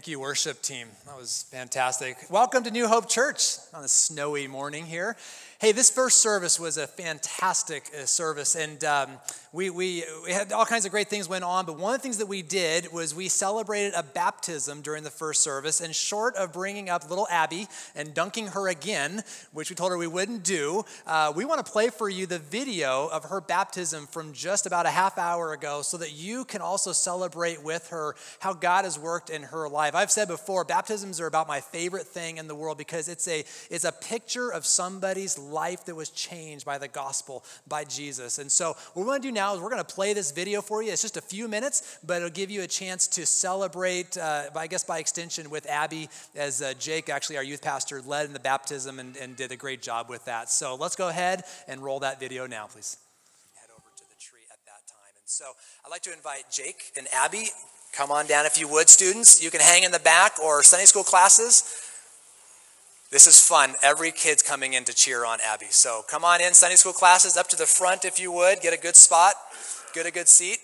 Thank you, worship team. That was fantastic. Welcome to New Hope Church on a snowy morning here. Hey, this first service was a fantastic uh, service, and um, we, we, we had all kinds of great things went on. But one of the things that we did was we celebrated a baptism during the first service. And short of bringing up little Abby and dunking her again, which we told her we wouldn't do, uh, we want to play for you the video of her baptism from just about a half hour ago, so that you can also celebrate with her how God has worked in her life. I've said before, baptisms are about my favorite thing in the world because it's a it's a picture of somebody's life that was changed by the gospel, by Jesus. And so, what we're going to do now is we're going to play this video for you. It's just a few minutes, but it'll give you a chance to celebrate, uh, I guess by extension, with Abby, as uh, Jake, actually, our youth pastor, led in the baptism and, and did a great job with that. So, let's go ahead and roll that video now, please. Head over to the tree at that time. And so, I'd like to invite Jake and Abby. Come on down if you would, students. You can hang in the back or Sunday school classes. This is fun. Every kid's coming in to cheer on Abby. So come on in, Sunday school classes, up to the front if you would. Get a good spot, get a good seat.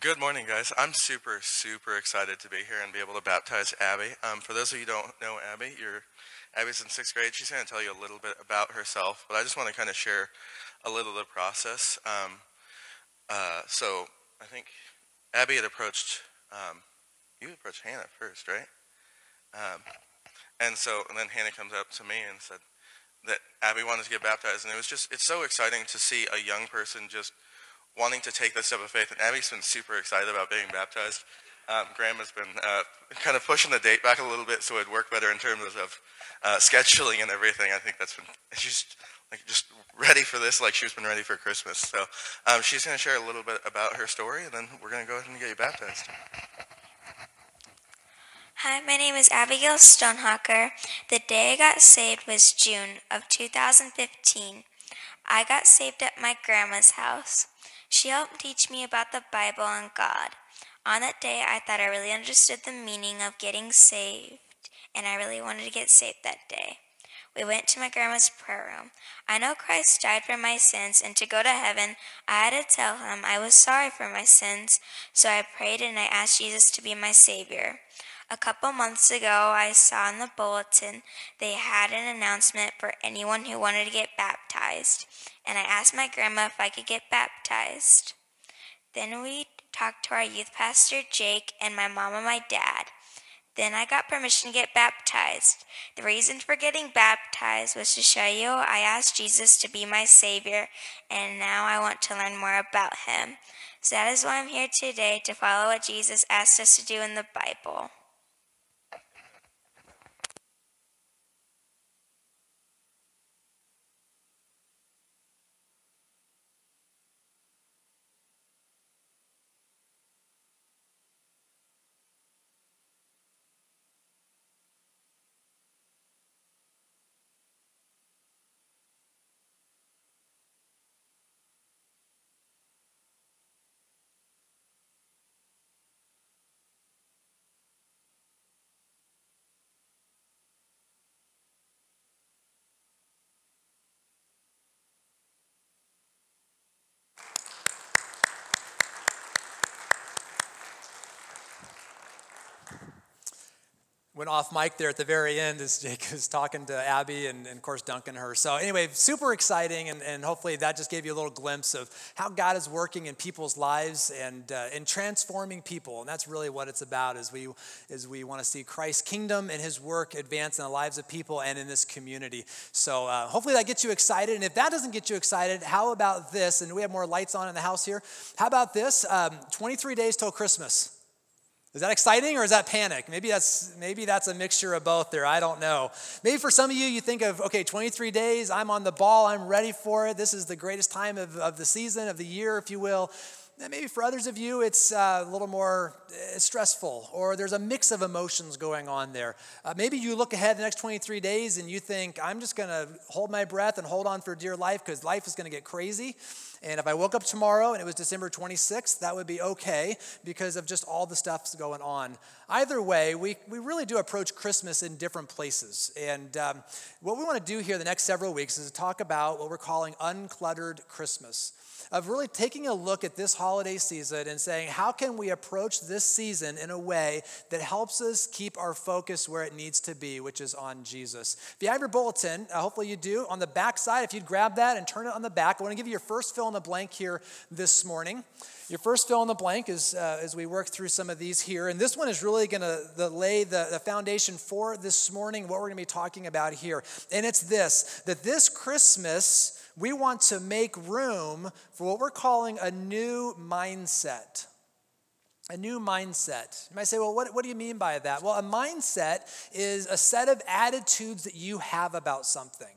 Good morning, guys. I'm super, super excited to be here and be able to baptize Abby. Um, for those of you who don't know Abby, you're, Abby's in sixth grade. She's going to tell you a little bit about herself, but I just want to kind of share a little of the process. Um, uh, so I think Abby had approached, um, you approached Hannah first, right? Um, and so, and then Hannah comes up to me and said that Abby wanted to get baptized, and it was just, it's so exciting to see a young person just – wanting to take this step of faith. And Abby's been super excited about being baptized. Um, Graham has been uh, kind of pushing the date back a little bit so it'd work better in terms of uh, scheduling and everything. I think that's been she's like just ready for this, like she's been ready for Christmas. So um, she's going to share a little bit about her story, and then we're going to go ahead and get you baptized. Hi, my name is Abigail Stonehawker. The day I got saved was June of 2015. I got saved at my grandma's house. She helped teach me about the Bible and God. On that day, I thought I really understood the meaning of getting saved, and I really wanted to get saved that day. We went to my grandma's prayer room. I know Christ died for my sins, and to go to heaven, I had to tell him I was sorry for my sins, so I prayed and I asked Jesus to be my Savior. A couple months ago, I saw in the bulletin they had an announcement for anyone who wanted to get baptized, and I asked my grandma if I could get baptized. Then we talked to our youth pastor, Jake, and my mom and my dad. Then I got permission to get baptized. The reason for getting baptized was to show you I asked Jesus to be my Savior, and now I want to learn more about Him. So that is why I'm here today to follow what Jesus asked us to do in the Bible. Went off mic there at the very end as Jake was talking to Abby and, and of course dunking her. So anyway, super exciting, and, and hopefully that just gave you a little glimpse of how God is working in people's lives and uh, and transforming people, and that's really what it's about. As we as we want to see Christ's kingdom and His work advance in the lives of people and in this community. So uh, hopefully that gets you excited, and if that doesn't get you excited, how about this? And we have more lights on in the house here. How about this? Um, 23 days till Christmas. Is that exciting or is that panic? Maybe that's maybe that's a mixture of both there. I don't know. Maybe for some of you, you think of okay, 23 days, I'm on the ball, I'm ready for it. This is the greatest time of, of the season, of the year, if you will. And maybe for others of you, it's uh, a little more uh, stressful, or there's a mix of emotions going on there. Uh, maybe you look ahead the next 23 days and you think, I'm just going to hold my breath and hold on for dear life because life is going to get crazy. And if I woke up tomorrow and it was December 26th, that would be okay because of just all the stuff going on. Either way, we, we really do approach Christmas in different places. And um, what we want to do here the next several weeks is to talk about what we're calling uncluttered Christmas of really taking a look at this holiday season and saying, how can we approach this season in a way that helps us keep our focus where it needs to be, which is on Jesus? If you have your bulletin, uh, hopefully you do, on the back side, if you'd grab that and turn it on the back, I want to give you your first fill in the blank here this morning. Your first fill in the blank is uh, as we work through some of these here. And this one is really going to lay the, the foundation for this morning, what we're going to be talking about here. And it's this that this Christmas, we want to make room for what we're calling a new mindset. A new mindset. You might say, well, what, what do you mean by that? Well, a mindset is a set of attitudes that you have about something.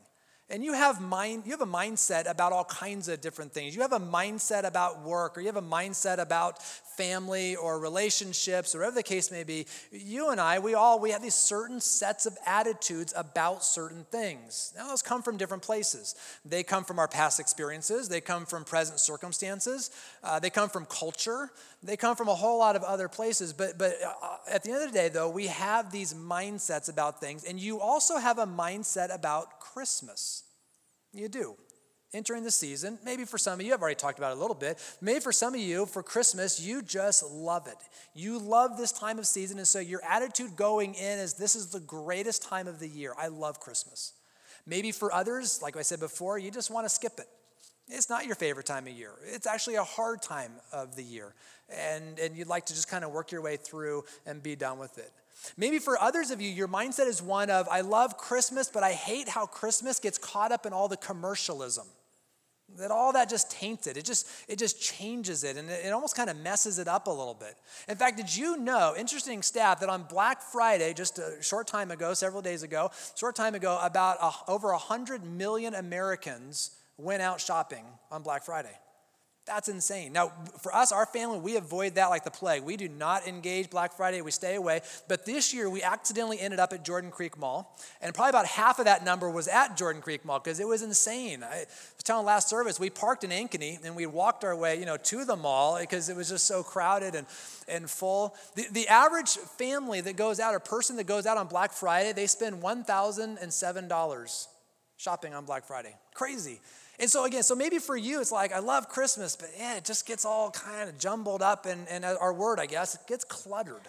And you have mind, you have a mindset about all kinds of different things. You have a mindset about work, or you have a mindset about family or relationships, or whatever the case may be. You and I, we all we have these certain sets of attitudes about certain things. Now those come from different places. They come from our past experiences. They come from present circumstances. Uh, they come from culture. They come from a whole lot of other places. But but uh, at the end of the day, though, we have these mindsets about things, and you also have a mindset about Christmas. You do. Entering the season, maybe for some of you, I've already talked about it a little bit. Maybe for some of you, for Christmas, you just love it. You love this time of season, and so your attitude going in is this is the greatest time of the year. I love Christmas. Maybe for others, like I said before, you just want to skip it. It's not your favorite time of year. It's actually a hard time of the year. And, and you'd like to just kind of work your way through and be done with it. Maybe for others of you, your mindset is one of, I love Christmas, but I hate how Christmas gets caught up in all the commercialism. That all that just taints it. It just, it just changes it and it, it almost kind of messes it up a little bit. In fact, did you know, interesting stat, that on Black Friday, just a short time ago, several days ago, short time ago, about a, over 100 million Americans went out shopping on Black Friday. That's insane. Now, for us, our family, we avoid that like the plague. We do not engage Black Friday, we stay away. But this year, we accidentally ended up at Jordan Creek Mall, and probably about half of that number was at Jordan Creek Mall because it was insane. I was telling last service, we parked in Ankeny and we walked our way, you know, to the mall because it was just so crowded and, and full. The, the average family that goes out, or person that goes out on Black Friday, they spend $1,007 shopping on Black Friday. Crazy. And so, again, so maybe for you, it's like, I love Christmas, but yeah, it just gets all kind of jumbled up, and, and our word, I guess, it gets cluttered.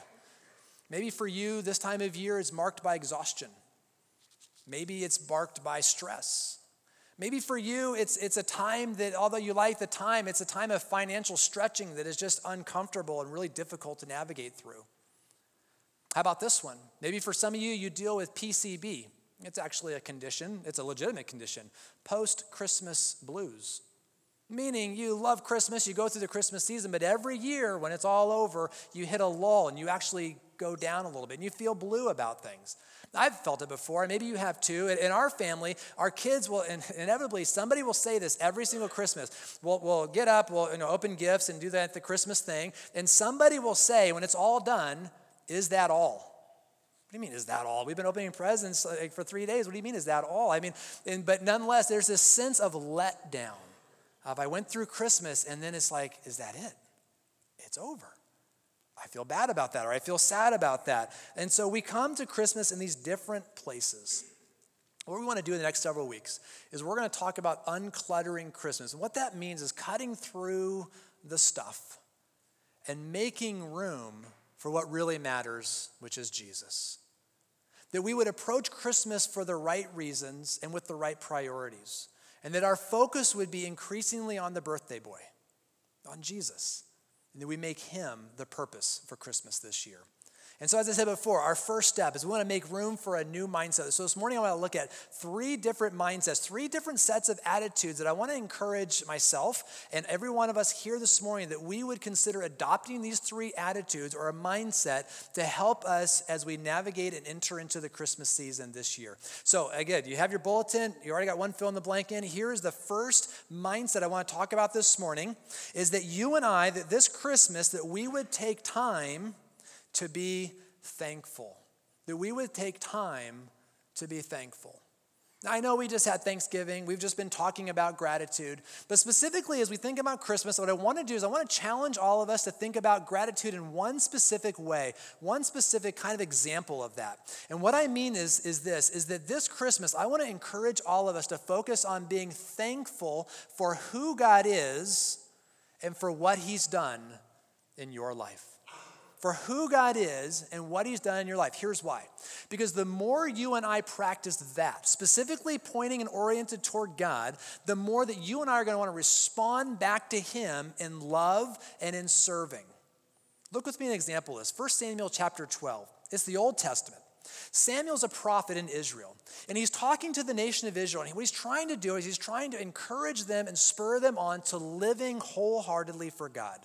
Maybe for you, this time of year is marked by exhaustion. Maybe it's marked by stress. Maybe for you, it's, it's a time that, although you like the time, it's a time of financial stretching that is just uncomfortable and really difficult to navigate through. How about this one? Maybe for some of you, you deal with PCB, it's actually a condition, it's a legitimate condition post Christmas blues. Meaning you love Christmas, you go through the Christmas season, but every year when it's all over, you hit a lull and you actually go down a little bit and you feel blue about things. I've felt it before, and maybe you have too. In our family, our kids will inevitably, somebody will say this every single Christmas. We'll, we'll get up, we'll you know, open gifts and do that the Christmas thing, and somebody will say, when it's all done, is that all? What do you mean, is that all? We've been opening presents like, for three days. What do you mean, is that all? I mean, and, but nonetheless, there's this sense of letdown. Of I went through Christmas and then it's like, is that it? It's over. I feel bad about that or I feel sad about that. And so we come to Christmas in these different places. What we want to do in the next several weeks is we're going to talk about uncluttering Christmas. And what that means is cutting through the stuff and making room for what really matters, which is Jesus that we would approach Christmas for the right reasons and with the right priorities, and that our focus would be increasingly on the birthday boy, on Jesus, and that we make him the purpose for Christmas this year. And so, as I said before, our first step is we want to make room for a new mindset. So, this morning I want to look at three different mindsets, three different sets of attitudes that I want to encourage myself and every one of us here this morning that we would consider adopting these three attitudes or a mindset to help us as we navigate and enter into the Christmas season this year. So, again, you have your bulletin, you already got one fill in the blank in. Here is the first mindset I want to talk about this morning is that you and I, that this Christmas, that we would take time to be thankful, that we would take time to be thankful. I know we just had Thanksgiving. We've just been talking about gratitude. But specifically, as we think about Christmas, what I want to do is I want to challenge all of us to think about gratitude in one specific way, one specific kind of example of that. And what I mean is, is this is that this Christmas, I want to encourage all of us to focus on being thankful for who God is and for what He's done in your life for who God is and what He's done in your life. Here's why. Because the more you and I practice that, specifically pointing and oriented toward God, the more that you and I are going to want to respond back to Him in love and in serving. Look with me an example of this 1 Samuel chapter 12. It's the Old Testament. Samuel's a prophet in Israel, and he's talking to the nation of Israel. And what he's trying to do is he's trying to encourage them and spur them on to living wholeheartedly for God.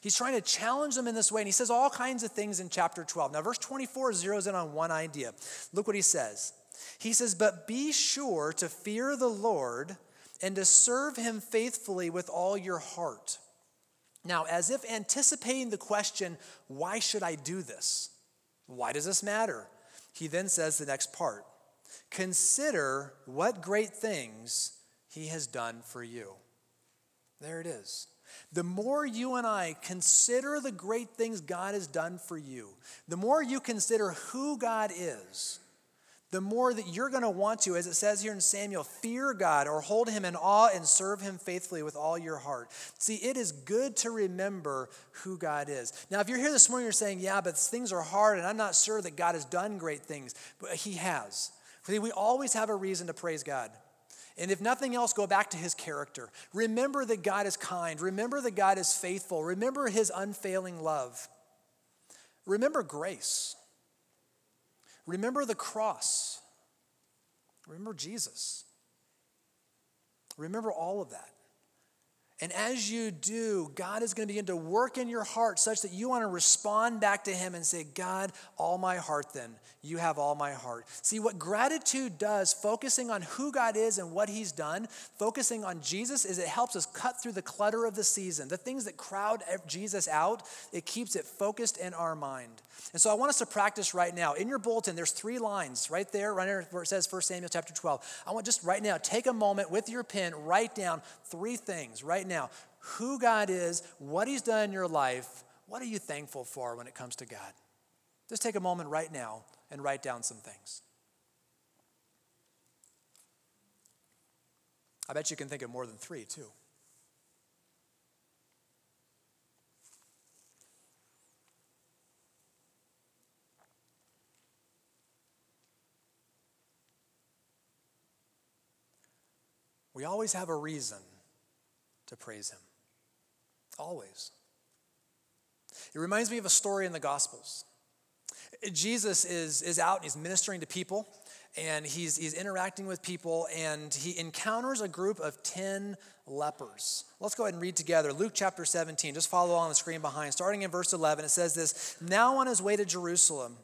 He's trying to challenge them in this way, and he says all kinds of things in chapter 12. Now, verse 24 zeroes in on one idea. Look what he says. He says, But be sure to fear the Lord and to serve him faithfully with all your heart. Now, as if anticipating the question, why should I do this? Why does this matter? He then says the next part Consider what great things he has done for you. There it is. The more you and I consider the great things God has done for you, the more you consider who God is, the more that you're going to want to, as it says here in Samuel, fear God or hold him in awe and serve him faithfully with all your heart. See, it is good to remember who God is. Now, if you're here this morning, you're saying, yeah, but things are hard and I'm not sure that God has done great things, but he has. See, we always have a reason to praise God. And if nothing else, go back to his character. Remember that God is kind. Remember that God is faithful. Remember his unfailing love. Remember grace. Remember the cross. Remember Jesus. Remember all of that. And as you do, God is going to begin to work in your heart such that you want to respond back to Him and say, God, all my heart, then. You have all my heart. See, what gratitude does, focusing on who God is and what He's done, focusing on Jesus, is it helps us cut through the clutter of the season. The things that crowd Jesus out, it keeps it focused in our mind. And so I want us to practice right now. In your bulletin, there's three lines right there, right there where it says 1 Samuel chapter 12. I want just right now, take a moment with your pen, write down three things right now who God is, what He's done in your life, what are you thankful for when it comes to God? Just take a moment right now and write down some things. I bet you can think of more than three, too. We always have a reason to praise Him. Always. It reminds me of a story in the Gospels. Jesus is, is out, and he's ministering to people, and he's, he's interacting with people, and he encounters a group of 10 lepers. Let's go ahead and read together Luke chapter 17. Just follow on the screen behind. Starting in verse 11, it says this Now on his way to Jerusalem,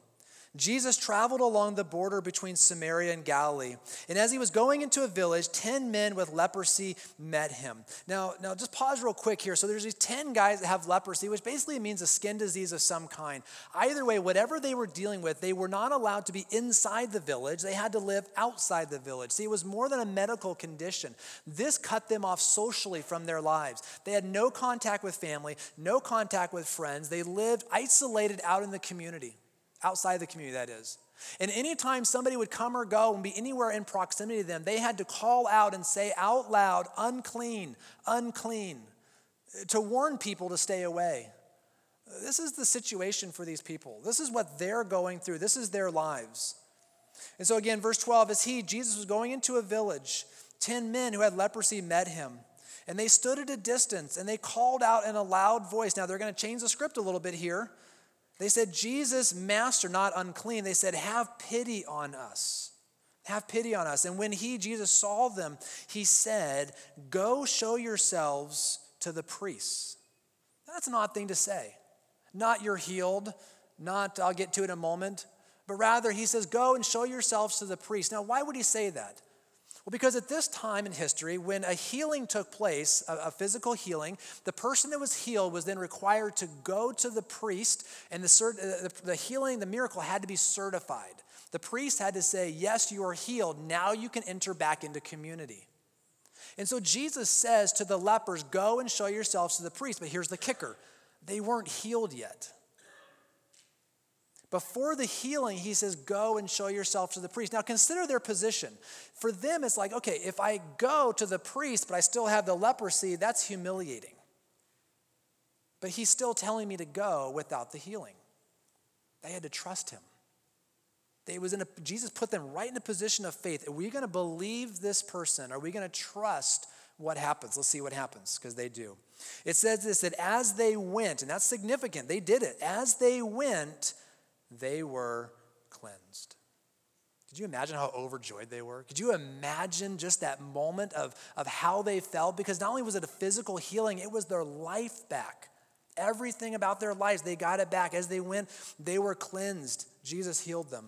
Jesus traveled along the border between Samaria and Galilee. And as he was going into a village, 10 men with leprosy met him. Now, now just pause real quick here. So there's these 10 guys that have leprosy, which basically means a skin disease of some kind. Either way, whatever they were dealing with, they were not allowed to be inside the village. They had to live outside the village. See, it was more than a medical condition. This cut them off socially from their lives. They had no contact with family, no contact with friends. They lived isolated out in the community outside the community, that is. And anytime somebody would come or go and be anywhere in proximity to them, they had to call out and say out loud, unclean, unclean, to warn people to stay away. This is the situation for these people. This is what they're going through, this is their lives. And so, again, verse 12 as he, Jesus, was going into a village, 10 men who had leprosy met him. And they stood at a distance and they called out in a loud voice. Now, they're going to change the script a little bit here They said, Jesus, Master, not unclean. They said, Have pity on us. Have pity on us. And when he, Jesus, saw them, he said, Go show yourselves to the priests. That's an odd thing to say. Not you're healed, not I'll get to it in a moment, but rather he says, Go and show yourselves to the priests. Now, why would he say that? Well, because at this time in history, when a healing took place, a, a, physical healing, the person that was healed was then required to go to the priest, and the, uh, the, the healing, the miracle had to be certified. The priest had to say, Yes, you are healed. Now you can enter back into community. And so Jesus says to the lepers, Go and show yourselves to the priest. But here's the kicker they weren't healed yet. Before the healing, he says, Go and show yourself to the priest. Now, consider their position. For them, it's like, okay, if I go to the priest, but I still have the leprosy, that's humiliating. But he's still telling me to go without the healing. They had to trust him. They was in a, Jesus put them right in a position of faith. Are we going to believe this person? Are we going to trust what happens? Let's see what happens, because they do. It says this that as they went, and that's significant, they did it. As they went, they were cleansed. Could you imagine how overjoyed they were? Could you imagine just that moment of, of how they felt? Because not only was it a physical healing, it was their life back. Everything about their lives, they got it back. As they went, they were cleansed. Jesus healed them.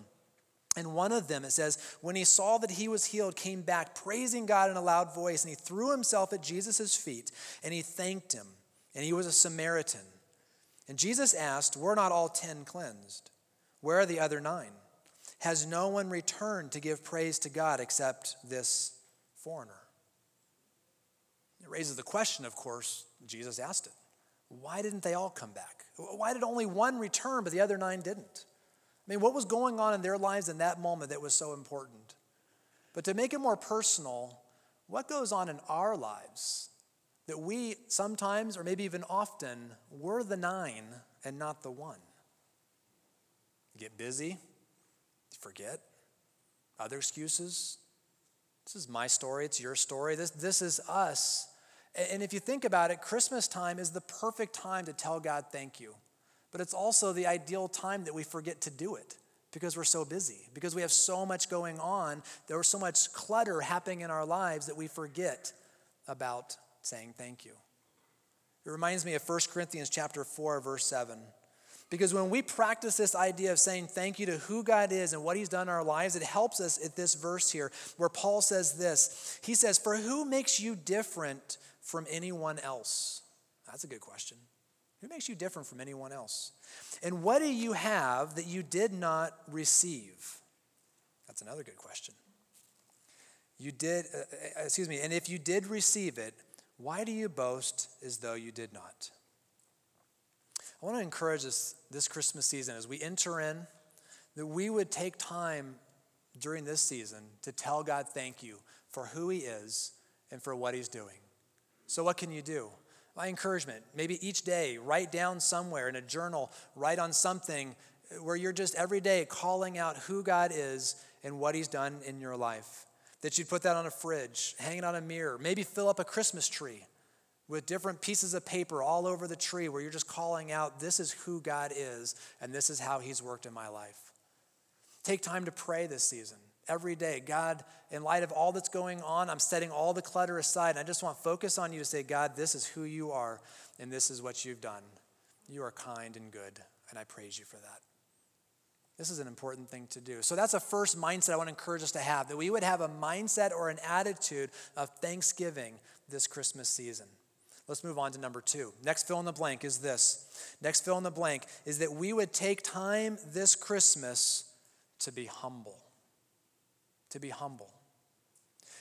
And one of them, it says, when he saw that he was healed, came back praising God in a loud voice, and he threw himself at Jesus' feet and he thanked him. And he was a Samaritan. And Jesus asked, Were not all ten cleansed? Where are the other nine? Has no one returned to give praise to God except this foreigner? It raises the question, of course, Jesus asked it. Why didn't they all come back? Why did only one return, but the other nine didn't? I mean, what was going on in their lives in that moment that was so important? But to make it more personal, what goes on in our lives that we sometimes, or maybe even often, were the nine and not the one? You get busy, you forget, other excuses. This is my story, it's your story. This, this is us. And if you think about it, Christmas time is the perfect time to tell God thank you. But it's also the ideal time that we forget to do it because we're so busy, because we have so much going on. There's so much clutter happening in our lives that we forget about saying thank you. It reminds me of 1 Corinthians chapter 4 verse 7. Because when we practice this idea of saying thank you to who God is and what He's done in our lives, it helps us at this verse here where Paul says this. He says, For who makes you different from anyone else? That's a good question. Who makes you different from anyone else? And what do you have that you did not receive? That's another good question. You did, uh, uh excuse me, and if you did receive it, why do you boast as though you did not? I want to encourage us this Christmas season as we enter in that we would take time during this season to tell God thank you for who He is and for what He's doing. So, what can you do? My encouragement, maybe each day, write down somewhere in a journal, write on something where you're just every day calling out who God is and what He's done in your life. That you'd put that on a fridge, hang it on a mirror, maybe fill up a Christmas tree with different pieces of paper all over the tree where you're just calling out, This is who God is, and this is how He's worked in my life. Take time to pray this season. Every day, God, in light of all that's going on, I'm setting all the clutter aside. And I just want focus on you to say, God, this is who you are, and this is what you've done. You are kind and good, and I praise you for that. This is an important thing to do. So that's a first mindset I want to encourage us to have that we would have a mindset or an attitude of thanksgiving this Christmas season. Let's move on to number two. Next fill in the blank is this. Next fill in the blank is that we would take time this Christmas to be humble. To be humble.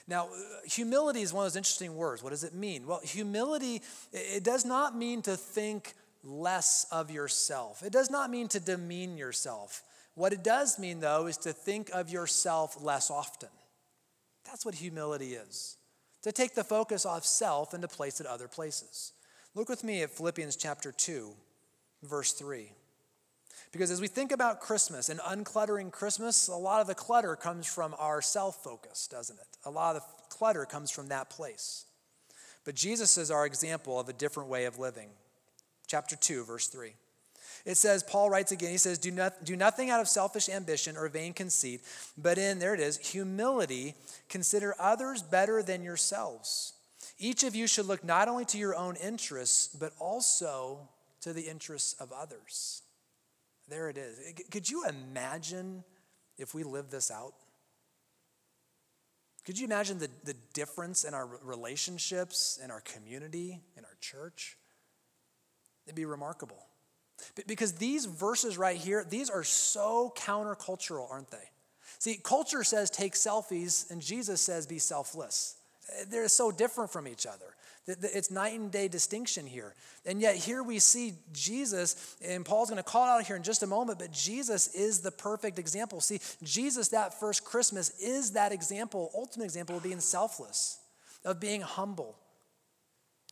Now, humility is one of those interesting words. What does it mean? Well, humility, it does not mean to think less of yourself, it does not mean to demean yourself. What it does mean, though, is to think of yourself less often. That's what humility is to take the focus off self and to place it other places. Look with me at Philippians chapter 2, verse 3. Because as we think about Christmas and uncluttering Christmas, a lot of the clutter comes from our self focus, doesn't it? A lot of the clutter comes from that place. But Jesus is our example of a different way of living. Chapter 2, verse 3. It says, Paul writes again, he says, do, not, do nothing out of selfish ambition or vain conceit, but in, there it is, humility, consider others better than yourselves. Each of you should look not only to your own interests, but also to the interests of others. There it is. Could you imagine if we lived this out? Could you imagine the, the difference in our relationships, in our community, in our church? It'd be remarkable. Because these verses right here, these are so countercultural, aren't they? See, culture says take selfies, and Jesus says be selfless. They're so different from each other. It's night and day distinction here. And yet, here we see Jesus, and Paul's going to call out here in just a moment, but Jesus is the perfect example. See, Jesus, that first Christmas, is that example, ultimate example of being selfless, of being humble,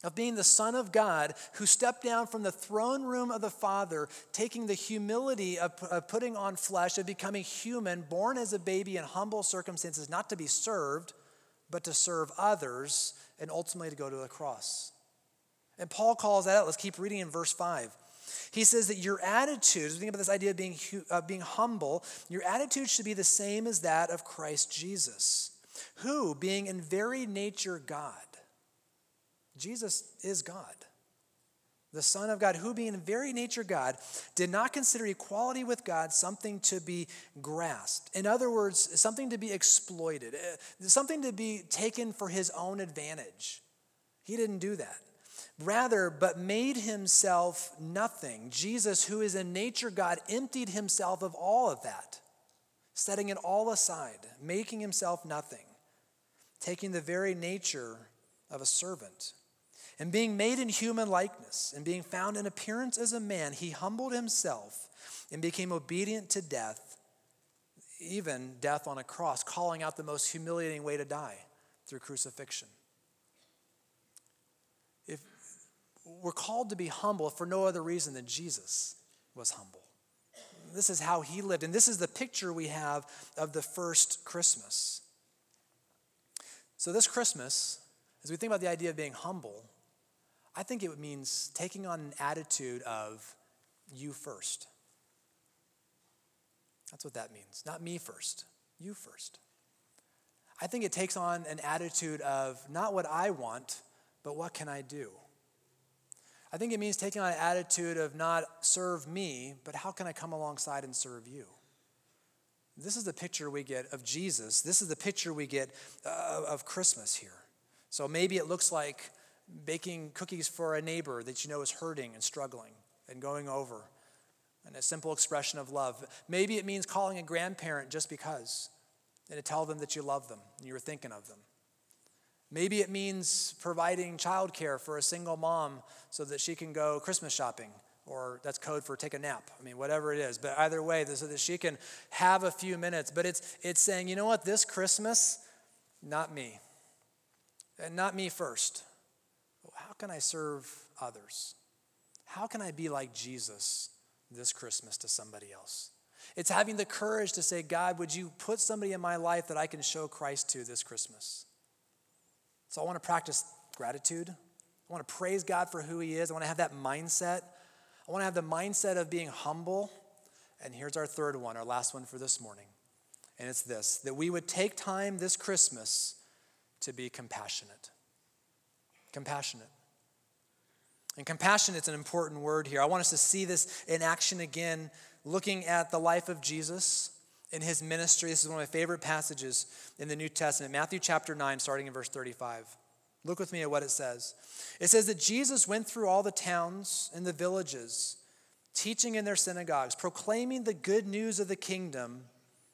of being the Son of God who stepped down from the throne room of the Father, taking the humility of, of, putting on flesh, of becoming human, born as a baby in humble circumstances, not to be served, but to serve others, and ultimately to go to the cross. And Paul calls that out. Let's keep reading in verse 5. He says that your attitude, as we think about this idea of being, of being humble, your attitude should be the same as that of Christ Jesus, who, being in very nature God, Jesus is God. The Son of God, who being in very nature God, did not consider equality with God something to be grasped. In other words, something to be exploited, eh, something to be taken for his own advantage. He didn't do that. Rather, but made himself nothing. Jesus, who is in nature God, emptied himself of all of that, setting it all aside, making himself nothing, taking the very nature of a servant and being made in human likeness, and being found in appearance as a man, he humbled himself and became obedient to death, even death on a cross, calling out the most humiliating way to die through crucifixion. If we're called to be humble for no other reason than Jesus was humble. This is how he lived, and this is the picture we have of the first Christmas. So, this Christmas, as we think about the idea of being humble, I think it means taking on an attitude of you first. That's what that means. Not me first, you first. I think it takes on an attitude of not what I want, but what can I do? I think it means taking on an attitude of not serve me, but how can I come alongside and serve you? This is the picture we get of Jesus. This is the picture we get uh, of Christmas here. So maybe it looks like baking cookies for a neighbor that you know is hurting and struggling and going over, and a simple expression of love. Maybe it means calling a grandparent just because and to tell them that you love them and you were thinking of them. Maybe it means providing childcare for a single mom so that she can go Christmas shopping, or that's code for take a nap. I mean, whatever it is. But either way, so that she can have a few minutes. But it's, it's saying, you know what, this Christmas, not me. And not me first can I serve others? How can I be like Jesus this Christmas to somebody else? It's having the courage to say, God, would you put somebody in my life that I can show Christ to this Christmas? So I want to practice gratitude. I want to praise God for who He is. I want to have that mindset. I want to have the mindset of being humble. And here's our third one, our last one for this morning. And it's this that we would take time this Christmas to be compassionate. Compassionate. And compassion is an important word here. I want us to see this in action again, looking at the life of Jesus in his ministry. This is one of my favorite passages in the New Testament, Matthew chapter 9, starting in verse 35. Look with me at what it says. It says that Jesus went through all the towns and the villages, teaching in their synagogues, proclaiming the good news of the kingdom,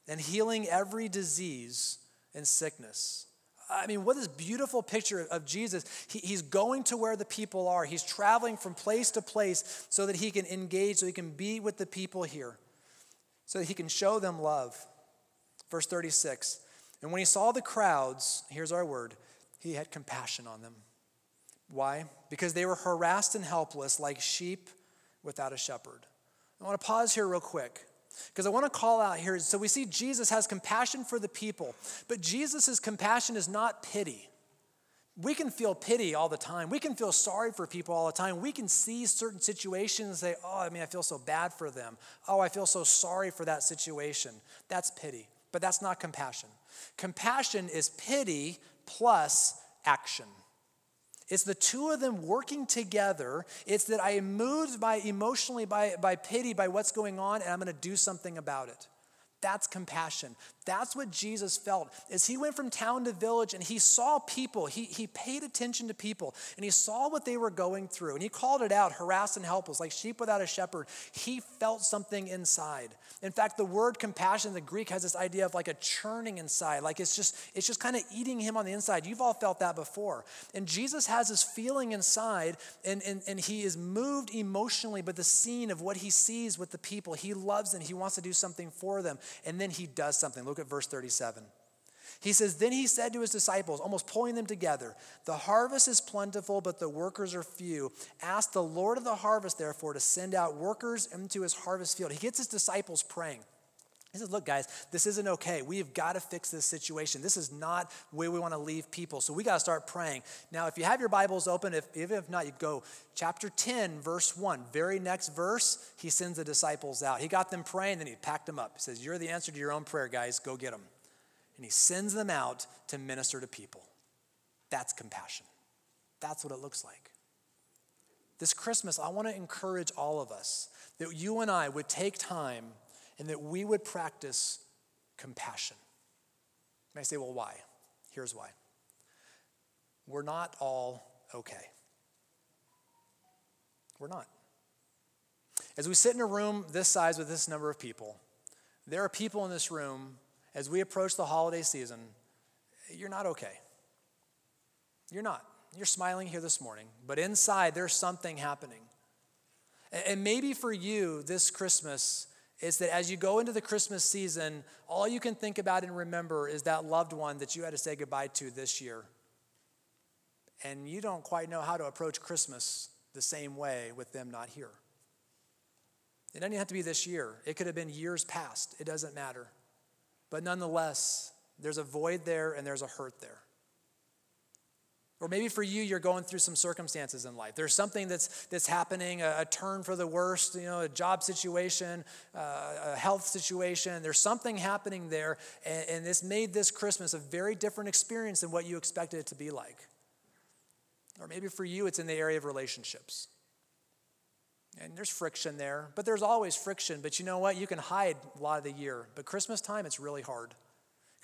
and healing every disease and sickness. I mean, what this beautiful picture of Jesus. He, he's going to where the people are. He's traveling from place to place so that he can engage, so he can be with the people here, so that he can show them love. Verse 36 And when he saw the crowds, here's our word, he had compassion on them. Why? Because they were harassed and helpless like sheep without a shepherd. I want to pause here real quick. Because I want to call out here so we see Jesus has compassion for the people, but Jesus' compassion is not pity. we can feel pity all the time. We can feel sorry for people all the time. We can see certain situations and say, oh, I mean, I feel so bad for them. Oh, I feel so sorry for that situation. That's pity, but that's not compassion. Compassion is pity plus action. It's the two of them working together. It's that I am moved by emotionally by, by pity by what's going on, and I'm going to do something about it. That's compassion. That's what Jesus felt as he went from town to village and he saw people. He, he paid attention to people and he saw what they were going through and he called it out, harassed and helpless, like sheep without a shepherd. He felt something inside. In fact, the word compassion in the Greek has this idea of like a churning inside, like it's just it's just kind of eating him on the inside. You've all felt that before. And Jesus has this feeling inside and, and, and he is moved emotionally by the scene of what he sees with the people. He loves them. He wants to do something for them. And then he does something. Look at verse 37. He says, Then he said to his disciples, almost pulling them together, The harvest is plentiful, but the workers are few. Ask the Lord of the harvest, therefore, to send out workers into his harvest field. He gets his disciples praying. He says, Look, guys, this isn't okay. We've got to fix this situation. This is not where we want to leave people. So we got to start praying. Now, if you have your Bibles open, if, even if not, you go chapter 10, verse 1. Very next verse, he sends the disciples out. He got them praying, then he packed them up. He says, You're the answer to your own prayer, guys. Go get them. And he sends them out to minister to people. That's compassion. That's what it looks like. This Christmas, I want to encourage all of us that you and I would take time and that we would practice compassion. You may say, well, why? Here's why. We're not all okay. We're not. As we sit in a room this size with this number of people, there are people in this room, as we approach the holiday season, you're not okay. You're not. You're smiling here this morning, but inside there's something happening. And maybe for you this Christmas, is that as you go into the Christmas season, all you can think about and remember is that loved one that you had to say goodbye to this year. And you don't quite know how to approach Christmas the same way with them not here. It doesn't have to be this year, it could have been years past. It doesn't matter. But nonetheless, there's a void there and there's a hurt there. Or maybe for you, you're going through some circumstances in life. There's something that's, that's happening, a, a turn for the worst, you know, a job situation, uh, a health situation. There's something happening there, and, and it's made this Christmas a very different experience than what you expected it to be like. Or maybe for you, it's in the area of relationships. And there's friction there, but there's always friction. But you know what? You can hide a lot of the year. But Christmas time, it's really hard.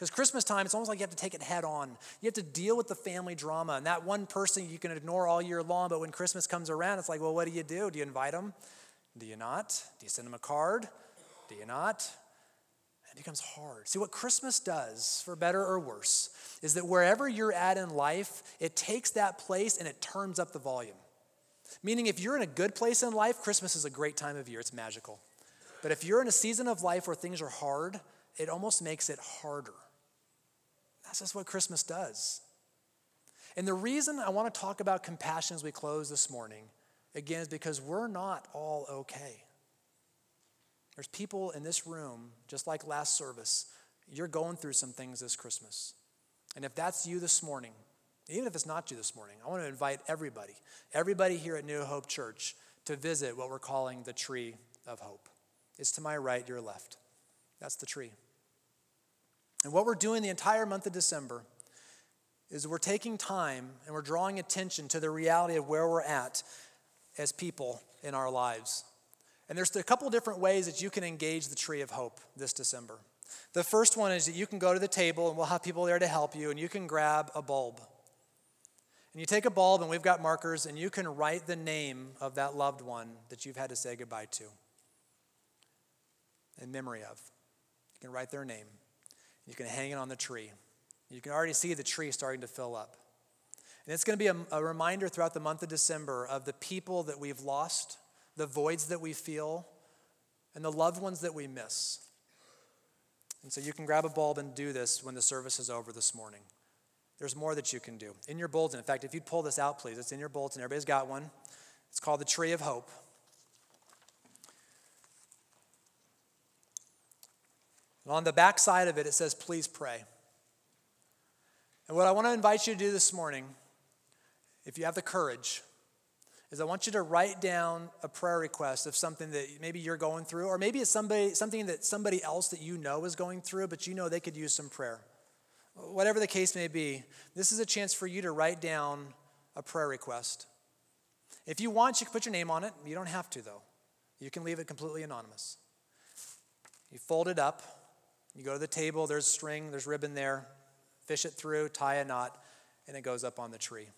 Because Christmas time, it's almost like you have to take it head on. You have to deal with the family drama. And that one person you can ignore all year long, but when Christmas comes around, it's like, well, what do you do? Do you invite them? Do you not? Do you send them a card? Do you not? It becomes hard. See, what Christmas does, for better or worse, is that wherever you're at in life, it takes that place and it turns up the volume. Meaning, if you're in a good place in life, Christmas is a great time of year, it's magical. But if you're in a season of life where things are hard, it almost makes it harder. That's just what Christmas does. And the reason I want to talk about compassion as we close this morning, again, is because we're not all okay. There's people in this room, just like last service, you're going through some things this Christmas. And if that's you this morning, even if it's not you this morning, I want to invite everybody, everybody here at New Hope Church, to visit what we're calling the tree of hope. It's to my right, your left. That's the tree. And what we're doing the entire month of December is we're taking time and we're drawing attention to the reality of where we're at as people in our lives. And there's a couple different ways that you can engage the tree of hope this December. The first one is that you can go to the table and we'll have people there to help you and you can grab a bulb. And you take a bulb and we've got markers and you can write the name of that loved one that you've had to say goodbye to in memory of. You can write their name. You can hang it on the tree. You can already see the tree starting to fill up. And it's going to be a, a, reminder throughout the month of December of the people that we've lost, the voids that we feel, and the loved ones that we miss. And so you can grab a bulb and do this when the service is over this morning. There's more that you can do. In your bulletin, in fact, if you'd pull this out, please, it's in your bulletin. Everybody's got one. It's called the Tree of Hope. And on the back side of it, it says, please pray. And what I want to invite you to do this morning if you have the courage, is I want you to write down a prayer request of something that maybe you're going through, or maybe it's somebody, something that somebody else that you know is going through, but you know they could use some prayer. Whatever the case may be, this is a chance for you to write down a prayer request. If you want, you can put your name on it. You don't have to, though. You can leave it completely anonymous. You fold it up, you go to the table, there's string, there's ribbon there, fish it through, tie a knot, and it goes up on the tree.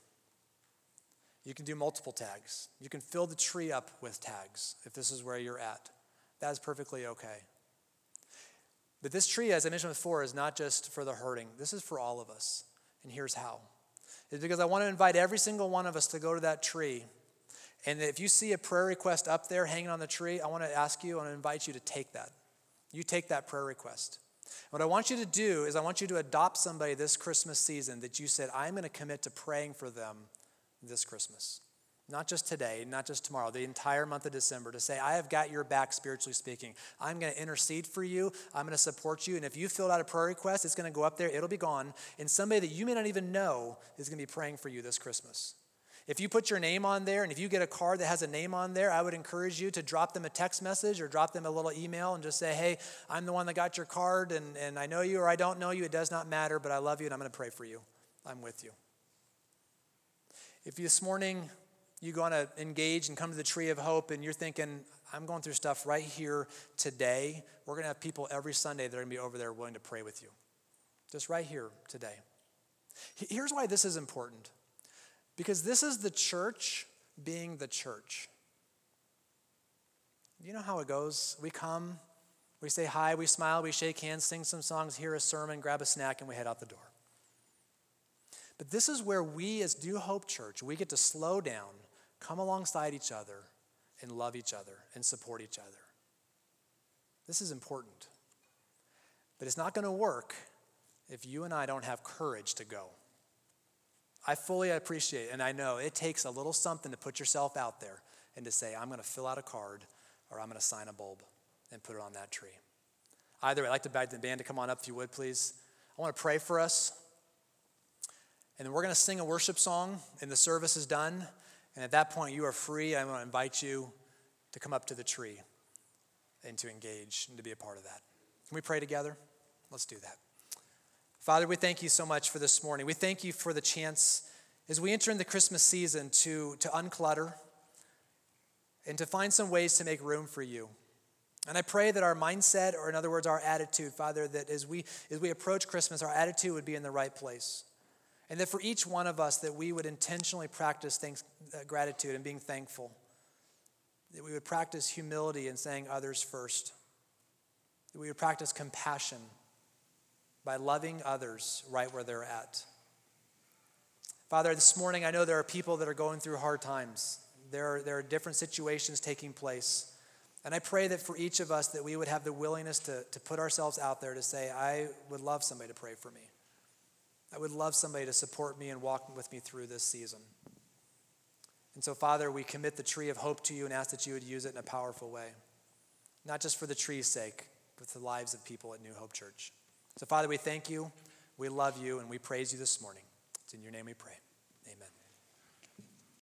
You can do multiple tags. You can fill the tree up with tags if this is where you're at. That is perfectly okay. But this tree, as I mentioned before, is not just for the hurting, this is for all of us. And here's how it's because I want to invite every single one of us to go to that tree. And if you see a prayer request up there hanging on the tree, I want to ask you, to invite you to take that. You take that prayer request. What I want you to do is, I want you to adopt somebody this Christmas season that you said, I'm going to commit to praying for them this Christmas. Not just today, not just tomorrow, the entire month of December to say, I have got your back spiritually speaking. I'm going to intercede for you. I'm going to support you. And if you filled out a prayer request, it's going to go up there, it'll be gone. And somebody that you may not even know is going to be praying for you this Christmas. If you put your name on there and if you get a card that has a name on there, I would encourage you to drop them a text message or drop them a little email and just say, hey, I'm the one that got your card and, and I know you or I don't know you. It does not matter, but I love you and I'm going to pray for you. I'm with you. If this morning you're going to engage and come to the tree of hope and you're thinking, I'm going through stuff right here today, we're going to have people every Sunday that are going to be over there willing to pray with you. Just right here today. Here's why this is important because this is the church being the church. You know how it goes? We come, we say hi, we smile, we shake hands, sing some songs, hear a sermon, grab a snack, and we head out the door. But this is where we, as New Hope Church, we get to slow down, come alongside each other, and love each other and support each other. This is important. But it's not going to work if you and I don't have courage to go. I fully appreciate and I know it takes a little something to put yourself out there and to say, I'm going to fill out a card or I'm going to sign a bulb and put it on that tree. Either way, I'd like to beg the band to come on up if you would, please. I want to pray for us. And then we're going to sing a worship song, and the service is done. And at that point, you are free. I want to invite you to come up to the tree and to engage and to be a part of that. Can we pray together? Let's do that. Father, we thank you so much for this morning. We thank you for the chance as we enter in the Christmas season to, to unclutter and to find some ways to make room for you. And I pray that our mindset, or in other words, our attitude, Father, that as we, as we approach Christmas, our attitude would be in the right place. And that for each one of us, that we would intentionally practice thanks, uh, gratitude and being thankful. That we would practice humility and saying others first. That we would practice compassion by loving others right where they're at. Father, this morning I know there are people that are going through hard times. There are, there are different situations taking place. And I pray that for each of us that we would have the willingness to, to put ourselves out there to say, I would love somebody to pray for me. I would love somebody to support me and walk with me through this season. And so, Father, we commit the tree of hope to you and ask that you would use it in a powerful way, not just for the tree's sake, but for the lives of people at New Hope Church. So, Father, we thank you, we love you, and we praise you this morning. It's in your name we pray.